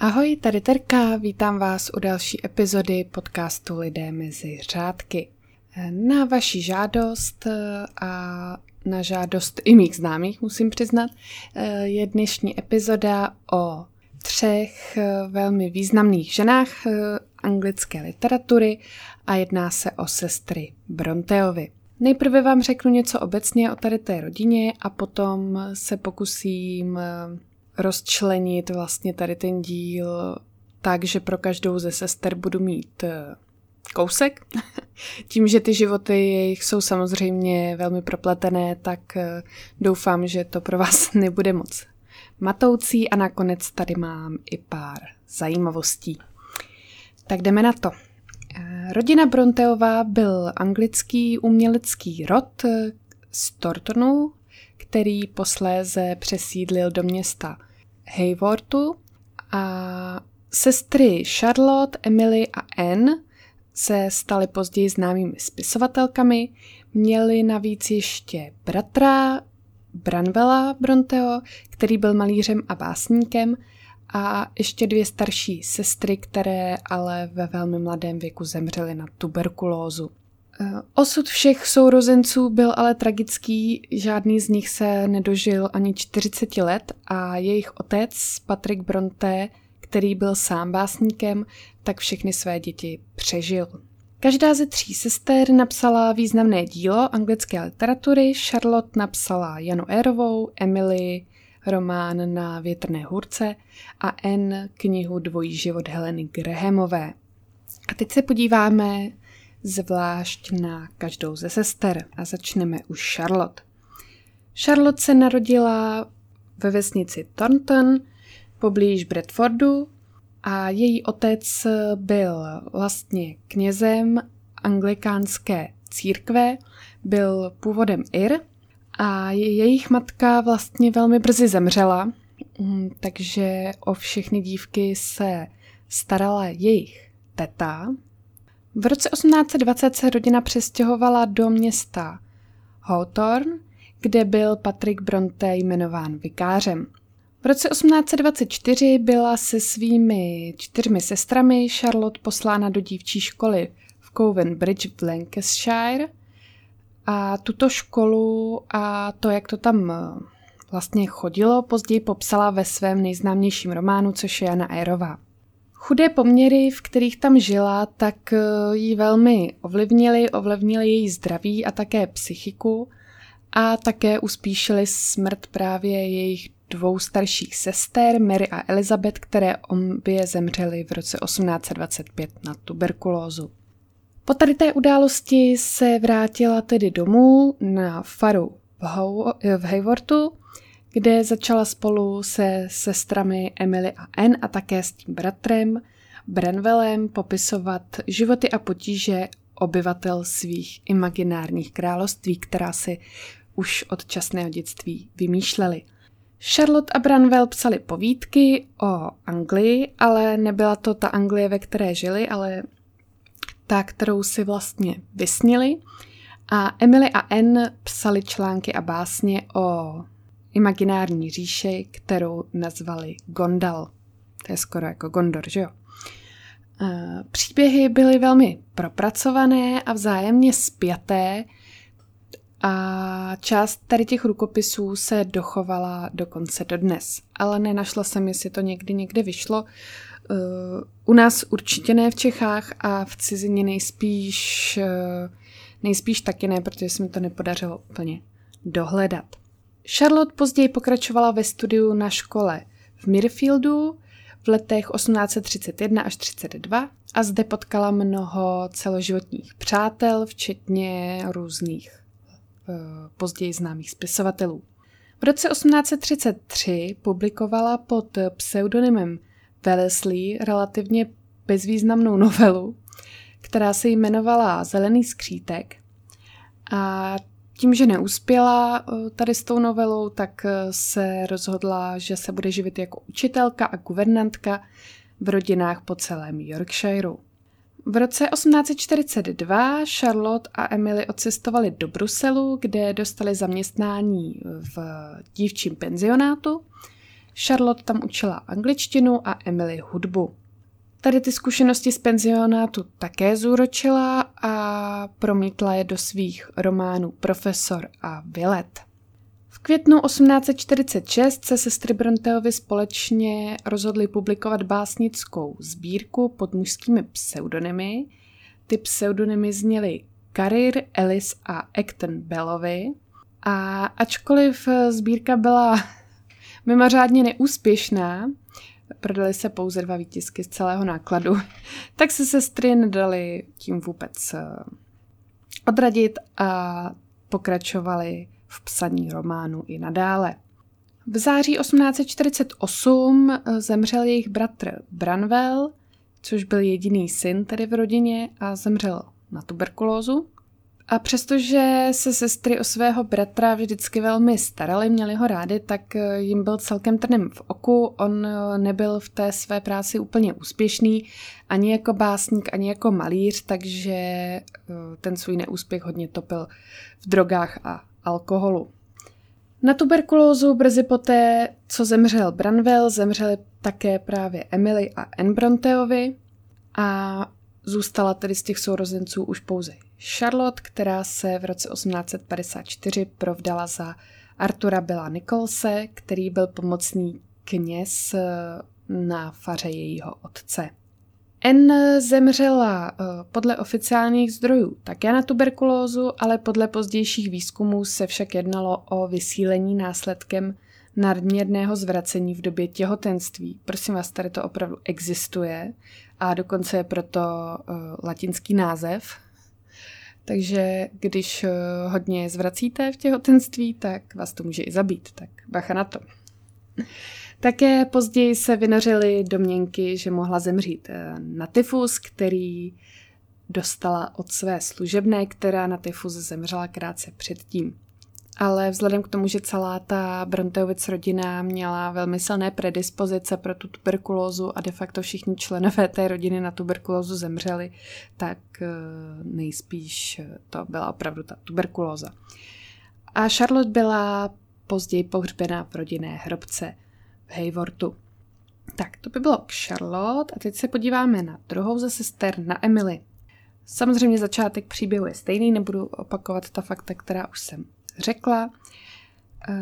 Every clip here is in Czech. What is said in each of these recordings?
Ahoj, tady Terka, vítám vás u další epizody podcastu Lidé mezi řádky. Na vaši žádost eh, a na žádost i mých známých, musím přiznat, eh, je dnešní epizoda o třech eh, velmi významných ženách anglické literatury a jedná se o sestry Bronteovi. Nejprve vám řeknu něco obecně o tady té rodině a potom se pokusím rozčlenit vlastně tady ten díl tak, že pro každou ze sester budu mít eh, kousek. Tím, že ty životy jejich jsou samozřejmě velmi propletené, tak eh, doufám, že to pro vás nebude moc matoucí a nakonec tady mám i pár zajímavostí. Tak jdeme na to. Eh, rodina Bronteová byl anglický umělecký rod z Tortonu, který posléze přesídlil do města Hayworthu a sestry Charlotte, Emily a Anne se staly později známými spisovatelkami, měli navíc ještě bratra Branvela Bronteo, který byl malířem a básníkem a ještě dvě starší sestry, které ale ve velmi mladém věku zemřely na tuberkulózu. Osud všech sourozenců byl ale tragický, žádný z nich se nedožil ani 40 let a jejich otec, Patrick Bronte, který byl sám básníkem, tak všechny své děti přežil. Každá ze tří sester napsala významné dílo anglické literatury, Charlotte napsala Janu Érovou, Emily román na větrné hůrce a Anne knihu Dvojí život Heleny Grahamové. A teď se podíváme zvlášť na každou ze sester a začneme u Charlotte. Charlotte se narodila ve vesnici Thornton poblíž Bradfordu a její otec byl vlastně knězem anglikánské církve, byl původem Ir a jejich matka vlastně velmi brzy zemřela, mm, takže o všechny dívky se starala jejich teta, v roce 1820 se rodina přestěhovala do města Hawthorne, kde byl Patrick Bronte jmenován vikářem. V roce 1824 byla se svými čtyřmi sestrami Charlotte poslána do dívčí školy v Coven Bridge v Lancashire a tuto školu a to, jak to tam eh, vlastně chodilo, později popsala ve svém nejznámějším románu, což je Jana Aerová. Chudé poměry, v kterých tam žila, tak eh, ji velmi ovlivnily, ovlivnily její zdraví a také psychiku a také uspíšily smrt právě jejich dvou starších sester, Mary a Elizabeth, které obě zemřely v roce 1825 na tuberkulózu. Po tady té události se vrátila tedy domů na faru v, Hou- v kde začala spolu se sestrami Emily a Anne a také s tím bratrem Brenvelem popisovat životy a potíže obyvatel svých imaginárních království, která si už od časného dětství vymýšleli. Charlotte a Branwell psali povídky o Anglii, ale nebyla to ta Anglie, ve které žili, ale ta, kterou si vlastně vysnili. A Emily a Anne psali články a básně o imaginární říši, kterou nazvali Gondal. To je skoro jako Gondor, že jo? Eh, příběhy byly velmi propracované a vzájemně spjaté a část tady těch rukopisů se dochovala dokonce dodnes. Ale nenašla jsem, jestli to někdy někde vyšlo. Eh, u nás určitě ne v Čechách a v cizině nejspíš, eh, nejspíš taky ne, protože se mi to nepodařilo úplně dohledat. Charlotte později pokračovala ve studiu na škole v Mirfieldu v letech 1831 až 32 a zde potkala mnoho celoživotních přátel, včetně různých eh, později známých spisovatelů. V roce 1833 publikovala pod pseudonymem Wellesley relativně bezvýznamnou novelu, která se jmenovala Zelený skřítek a tím, že neuspěla eh, tady s tou novelou, tak eh, se rozhodla, že se bude živit jako učitelka a guvernantka v rodinách po celém Yorkshireu. V roce 1842 Charlotte a Emily odcestovali do Bruselu, kde dostali zaměstnání v dívčím penzionátu. Charlotte tam učila angličtinu a Emily hudbu. Tady ty zkušenosti z penzionátu také zúročila a promítla je do svých románů Profesor a Vilet. V květnu 1846 se sestry Bronteovi společně rozhodly publikovat básnickou sbírku pod mužskými pseudonymy. Ty pseudonymy zněly Career, Ellis a Acton Bellovi. A ačkoliv sbírka byla mimořádně neúspěšná, prodali se pouze dva výtisky z celého nákladu, tak se sestry nedali tím vůbec eh, odradit a pokračovali v psaní románu i nadále. V září 1848 eh, zemřel jejich bratr Branwell, což byl jediný syn tedy v rodině a zemřel na tuberkulózu. A přestože se sestry o svého bratra vždycky velmi starali, měli ho rádi, tak eh, jim byl celkem trnem v oku. On eh, nebyl v té své práci úplně úspěšný, ani jako básník, ani jako malíř, takže eh, ten svůj neúspěch hodně topil v drogách a alkoholu. Na tuberkulózu brzy poté, co zemřel Branwell, zemřeli také právě Emily a Anne Bronteovi a zůstala tedy z těch sourozenců už pouze Charlotte, která se v roce 1854 provdala za Artura Billa Nicholse, který byl pomocný kněz eh, na faře jejího otce. N zemřela eh, podle oficiálních zdrojů také na tuberkulózu, ale podle pozdějších výzkumů se však jednalo o vysílení následkem nadměrného zvracení v době těhotenství. Prosím vás, tady to opravdu existuje a dokonce je proto uh, latinský název, takže když eh, hodně zvracíte v těhotenství, tak vás to může i zabít, tak bacha na to. Také později se vynořily domněnky, že mohla zemřít eh, na tyfus, který dostala od své služebné, která na tyfus zemřela krátce předtím ale vzhledem k tomu, že celá ta Bronteovic rodina měla velmi silné predispozice pro tu tuberkulózu a de facto všichni členové té rodiny na tuberkulózu zemřeli, tak eh, nejspíš to byla opravdu ta tuberkulóza. A Charlotte byla později pohřbena v rodinné hrobce v Hayworthu. Tak, to by bylo k Charlotte a teď se podíváme na druhou ze sester, na Emily. Samozřejmě začátek příběhu je stejný, nebudu opakovat ta fakta, která už jsem řekla. E,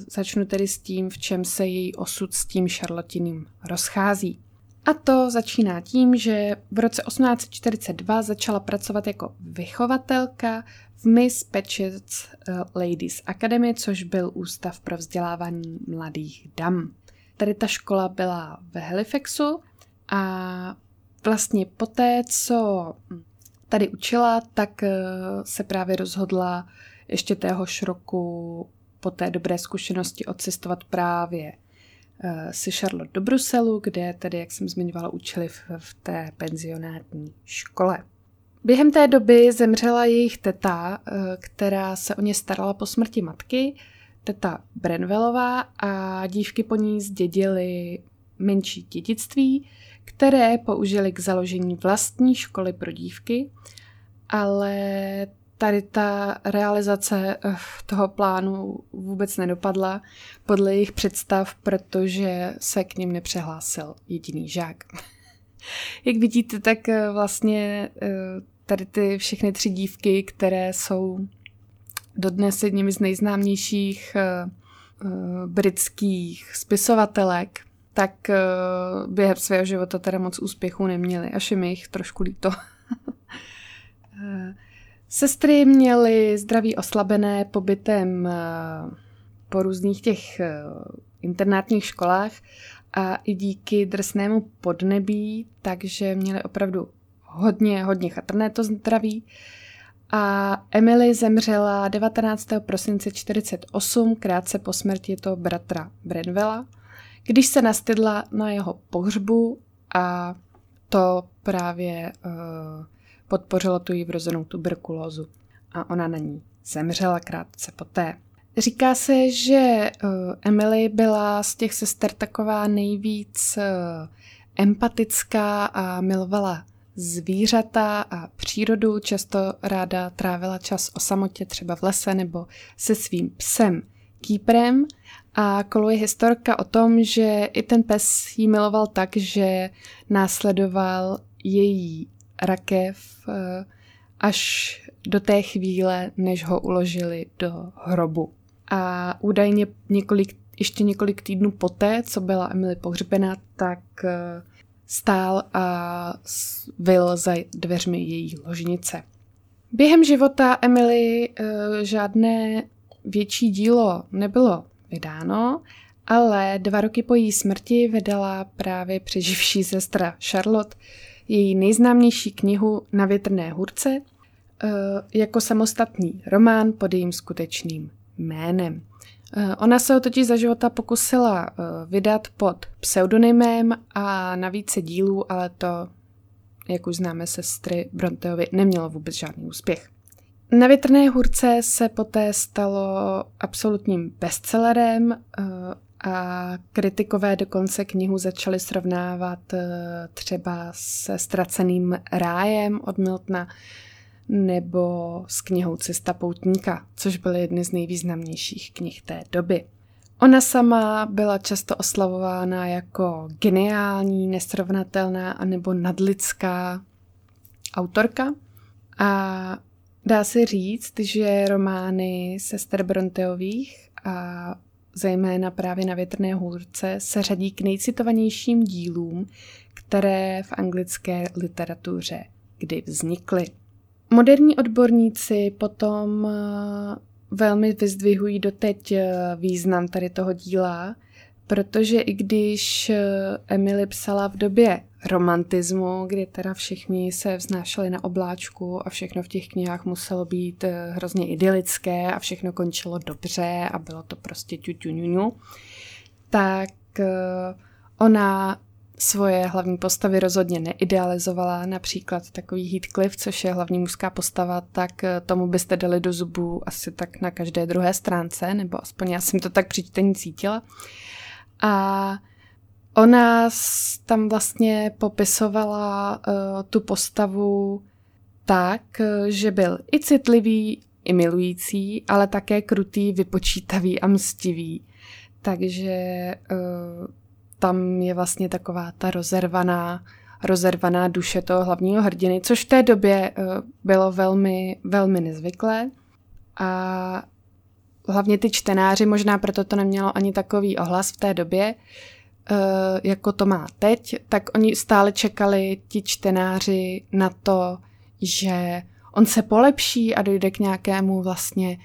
začnu tedy s tím, v čem se její osud s tím šarlatiným rozchází. A to začíná tím, že v roce 1842 začala pracovat jako vychovatelka v Miss Patchett's eh, Ladies Academy, což byl ústav pro vzdělávání mladých dam. Tady ta škola byla ve Halifaxu a vlastně poté, co tady učila, tak eh, se právě rozhodla ještě téhož roku po té dobré zkušenosti odcestovat právě eh, si Charlotte do Bruselu, kde tedy, jak jsem zmiňovala, učili v, v té penzionátní škole. Během té doby zemřela jejich teta, eh, která se o ně starala po smrti matky, teta Brenvelová a dívky po ní zdědily menší dědictví, které použili k založení vlastní školy pro dívky, ale tady ta realizace eh, toho plánu vůbec nedopadla podle jejich představ, protože se k ním nepřehlásil jediný žák. Jak vidíte, tak eh, vlastně eh, tady ty všechny tři dívky, které jsou dodnes jedními z nejznámějších britských spisovatelek, tak během svého života teda moc úspěchů neměli, až je mi jich trošku líto. Sestry měly zdraví oslabené pobytem eh, po různých těch eh, internátních školách a i díky drsnému podnebí, takže měly opravdu hodně, hodně chatrné to zdraví. A Emily zemřela 19. prosince 48, krátce po smrti toho bratra Brenvela, když se nastydla na jeho pohřbu a to právě uh, podpořilo tu jí vrozenou tuberkulózu a ona na ní zemřela krátce poté. Říká se, že uh, Emily byla z těch sester taková nejvíc uh, empatická a milovala zvířata a přírodu, často ráda trávila čas o samotě třeba v lese nebo se svým psem Kýprem A koluje historka o tom, že i ten pes jí miloval tak, že následoval její rakev eh, až do té chvíle, než ho uložili do hrobu. A údajně několik, ještě několik týdnů poté, co byla Emily pohřbena, tak eh, stál a vil za dveřmi její ložnice. Během života Emily uh, žádné větší dílo nebylo vydáno, ale dva roky po její smrti vydala právě přeživší sestra Charlotte její nejznámější knihu Na větrné hůrce uh, jako samostatný román pod jejím skutečným jménem. Uh, ona se ho totiž za života pokusila vydat pod pseudonymem a na více dílů, ale to jak už známe sestry Bronteovi, nemělo vůbec žádný úspěch. Na větrné hůrce se poté stalo absolutním bestsellerem eh, a kritikové dokonce knihu začali srovnávat eh, třeba se Ztraceným rájem od Miltona nebo s knihou Cesta poutníka, což byly jedny z nejvýznamnějších knih té doby. Ona sama byla často oslavována jako geniální, nesrovnatelná anebo nadlidská autorka a dá se říct, že romány sester Bronteových a zejména právě na Větrné hůrce se řadí k nejcitovanějším dílům, které v anglické literatuře kdy vznikly. Moderní odborníci potom velmi vyzdvihují doteď eh, význam tady toho díla, protože i když eh, Emily psala v době romantismu, kdy teda všichni se vznášeli na obláčku a všechno v těch knihách muselo být eh, hrozně idylické a všechno končilo dobře a bylo to prostě ťuťuňuňu, tak ona svoje hlavní postavy rozhodně neidealizovala, například takový Heathcliff, což je hlavní mužská postava, tak eh, tomu byste dali do zubu asi tak na každé druhé stránce, nebo aspoň já jsem to tak při čtení cítila. A ona tam vlastně popisovala uh, tu postavu tak, eh, že byl i citlivý, i milující, ale také krutý, vypočítavý a mstivý. Takže uh, tam je vlastně taková ta rozervaná, rozervaná duše toho hlavního hrdiny, což v té době eh, bylo velmi, velmi nezvyklé. A hlavně ty čtenáři, možná proto to nemělo ani takový ohlas v té době, eh, jako to má teď, tak oni stále čekali, ti čtenáři, na to, že on se polepší a dojde k nějakému vlastně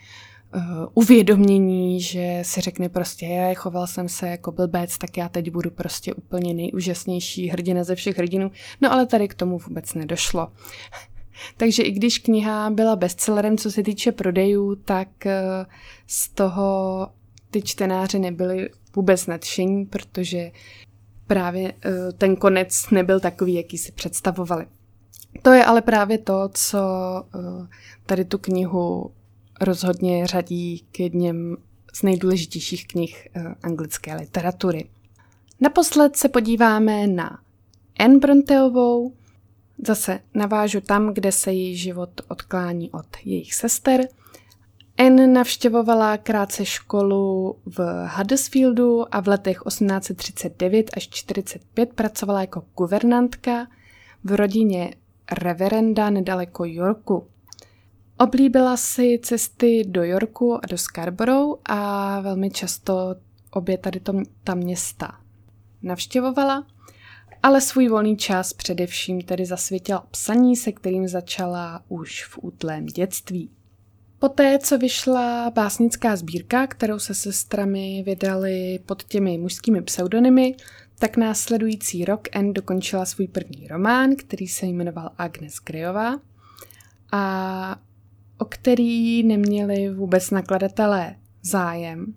uh, uvědomění, že si řekne prostě, je, choval jsem se jako blbec, tak já teď budu prostě úplně nejúžasnější hrdina ze všech hrdinů. No ale tady k tomu vůbec nedošlo. Takže i když kniha byla bestsellerem, co se týče prodejů, tak uh, z toho ty čtenáři nebyli vůbec nadšení, protože právě uh, ten konec nebyl takový, jaký si představovali. To je ale právě to, co tady tu knihu rozhodně řadí k jedním z nejdůležitějších knih eh, anglické literatury. Naposled se podíváme na Anne Bronteovou. Zase navážu tam, kde se její život odklání od jejich sester. Anne navštěvovala krátce školu v Huddersfieldu a v letech 1839 až 45 pracovala jako guvernantka v rodině reverenda nedaleko Yorku. Oblíbila si cesty do Yorku a do Scarborough a velmi často obě tady to, ta města navštěvovala, ale svůj volný čas především tedy zasvětila psaní, se kterým začala už v útlém dětství. Poté, co vyšla básnická sbírka, kterou se sestrami vydali pod těmi mužskými pseudonymy, tak následující rok Anne dokončila svůj první román, který se jmenoval Agnes Greyová a o který neměli vůbec nakladatelé zájem,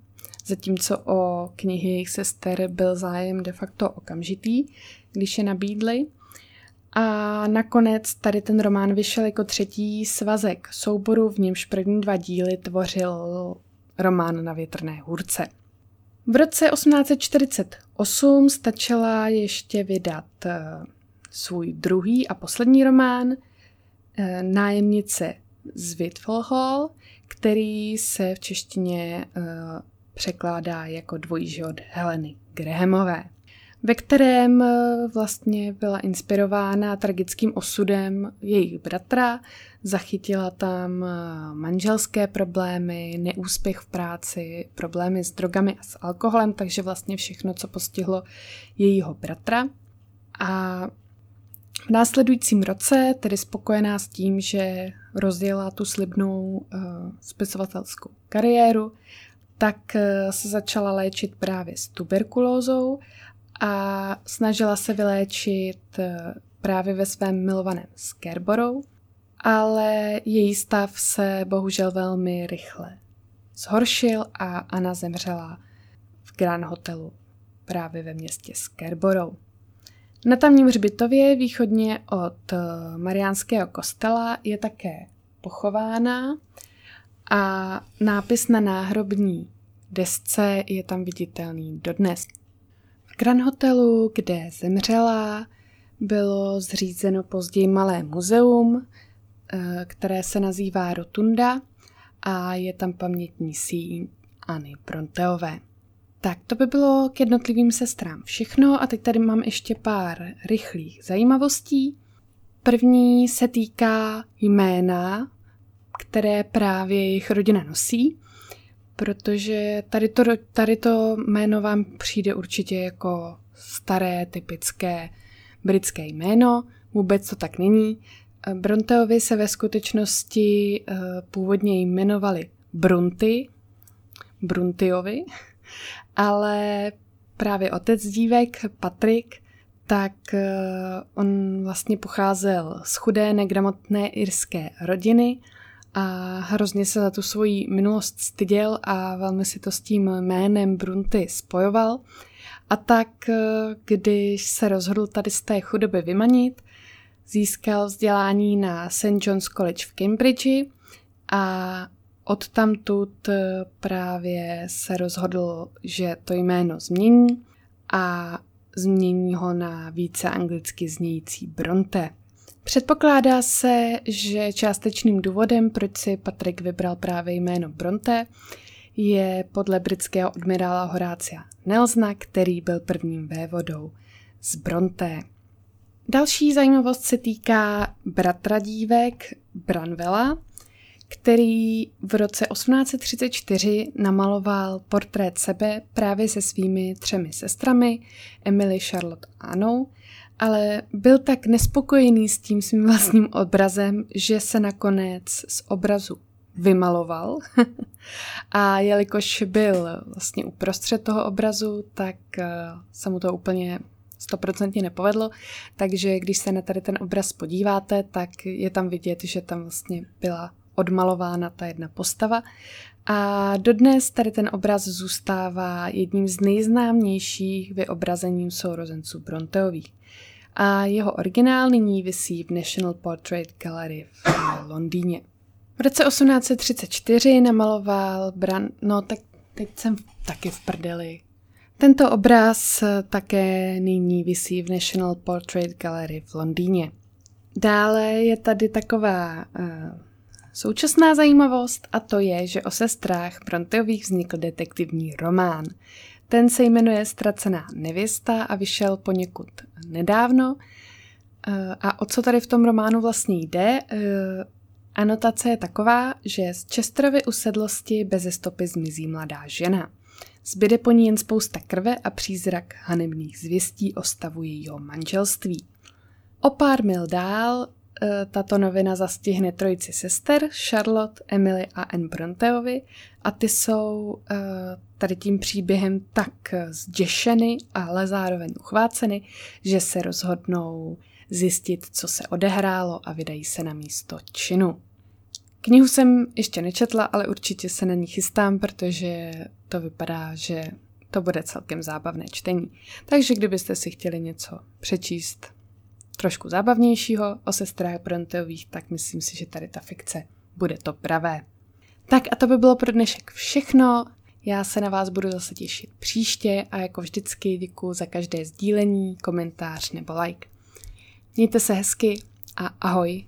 zatímco o knihy jejich sester byl zájem de facto okamžitý, když je nabídli. A nakonec tady ten román vyšel jako třetí svazek souboru, v němž první dva díly tvořil román na větrné hůrce. V roce 1848 stačila ještě vydat eh, svůj druhý a poslední román eh, Nájemnice z Whitfall Hall, který se v češtině uh, překládá jako dvojí život Heleny Grahamové ve kterém eh, vlastně byla inspirována tragickým osudem jejich bratra, zachytila tam eh, manželské problémy, neúspěch v práci, problémy s drogami a s alkoholem, takže vlastně všechno, co postihlo jejího bratra. A v následujícím roce, tedy spokojená s tím, že rozjela tu slibnou uh, spisovatelskou kariéru, tak uh, se začala léčit právě s tuberkulózou a snažila se vyléčit uh, právě ve svém milovaném Scarborou, ale její stav se bohužel velmi rychle zhoršil a Anna zemřela v Grand Hotelu právě ve městě Scarborough. Na tamním hřbitově východně od eh, Mariánského kostela je také pochována a nápis na náhrobní desce je tam viditelný dodnes. V Grand Hotelu, kde zemřela, bylo zřízeno později malé muzeum, eh, které se nazývá Rotunda a je tam pamětní síň Anny Bronteové. Tak to by bylo k jednotlivým sestrám všechno a teď tady mám ještě pár rychlých zajímavostí. První se týká jména, které právě jejich rodina nosí, protože tady to, tady to jméno vám přijde určitě jako staré, typické britské jméno, vůbec to tak není. Bronteovi se ve skutečnosti eh, původně jmenovali Brunty, Bruntyovi, ale právě otec dívek, Patrik, tak eh, on vlastně pocházel z chudé, negramotné irské rodiny a hrozně se za tu svoji minulost styděl a velmi si to s tím jménem Brunty spojoval. A tak, eh, když se rozhodl tady z té chudoby vymanit, získal vzdělání na St. John's College v Cambridge a od tamtud eh, právě se rozhodl, že to jméno změní a změní ho na více anglicky znějící Bronte. Předpokládá se, že částečným důvodem, proč si Patrik vybral právě jméno Bronte, je podle britského admirála Horácia Nelsona, který byl prvním vévodou z Bronte. Další zajímavost se týká bratra dívek Branvela, který v roce 1834 namaloval portrét sebe právě se svými třemi sestrami, Emily, Charlotte a Annou, ale byl tak nespokojený s tím svým vlastním obrazem, že se nakonec z obrazu vymaloval. A jelikož byl vlastně uprostřed toho obrazu, tak eh, se mu to úplně stoprocentně nepovedlo, takže když se na tady ten obraz podíváte, tak je tam vidět, že tam vlastně byla odmalována ta jedna postava. A dodnes tady ten obraz zůstává jedním z nejznámějších vyobrazením sourozenců Bronteových. A jeho originál nyní visí v National Portrait Gallery v Londýně. V roce 1834 namaloval Bran... No tak teď jsem taky v prdeli. Tento obraz také nyní visí v National Portrait Gallery v Londýně. Dále je tady taková uh, Současná zajímavost a to je, že o sestrách Bronteových vznikl detektivní román. Ten se jmenuje Ztracená nevěsta a vyšel poněkud nedávno. Eh, a o co tady v tom románu vlastně jde? Eh, anotace je taková, že z Chesterovy usedlosti bez stopy zmizí mladá žena. Zbyde po ní jen spousta krve a přízrak hanebných zvěstí o stavu jejího manželství. O pár mil dál tato novina zastihne trojici sester, Charlotte, Emily a Anne Bronteovi a ty jsou eh, tady tím příběhem tak zděšeny, ale zároveň uchváceny, že se rozhodnou zjistit, co se odehrálo a vydají se na místo činu. Knihu jsem ještě nečetla, ale určitě se na ní chystám, protože to vypadá, že to bude celkem zábavné čtení. Takže kdybyste si chtěli něco přečíst, trošku zábavnějšího o sestrách Bronteových, tak myslím si, že tady ta fikce bude to pravé. Tak a to by bylo pro dnešek všechno. Já se na vás budu zase těšit příště a jako vždycky děkuji za každé sdílení, komentář nebo like. Mějte se hezky a ahoj.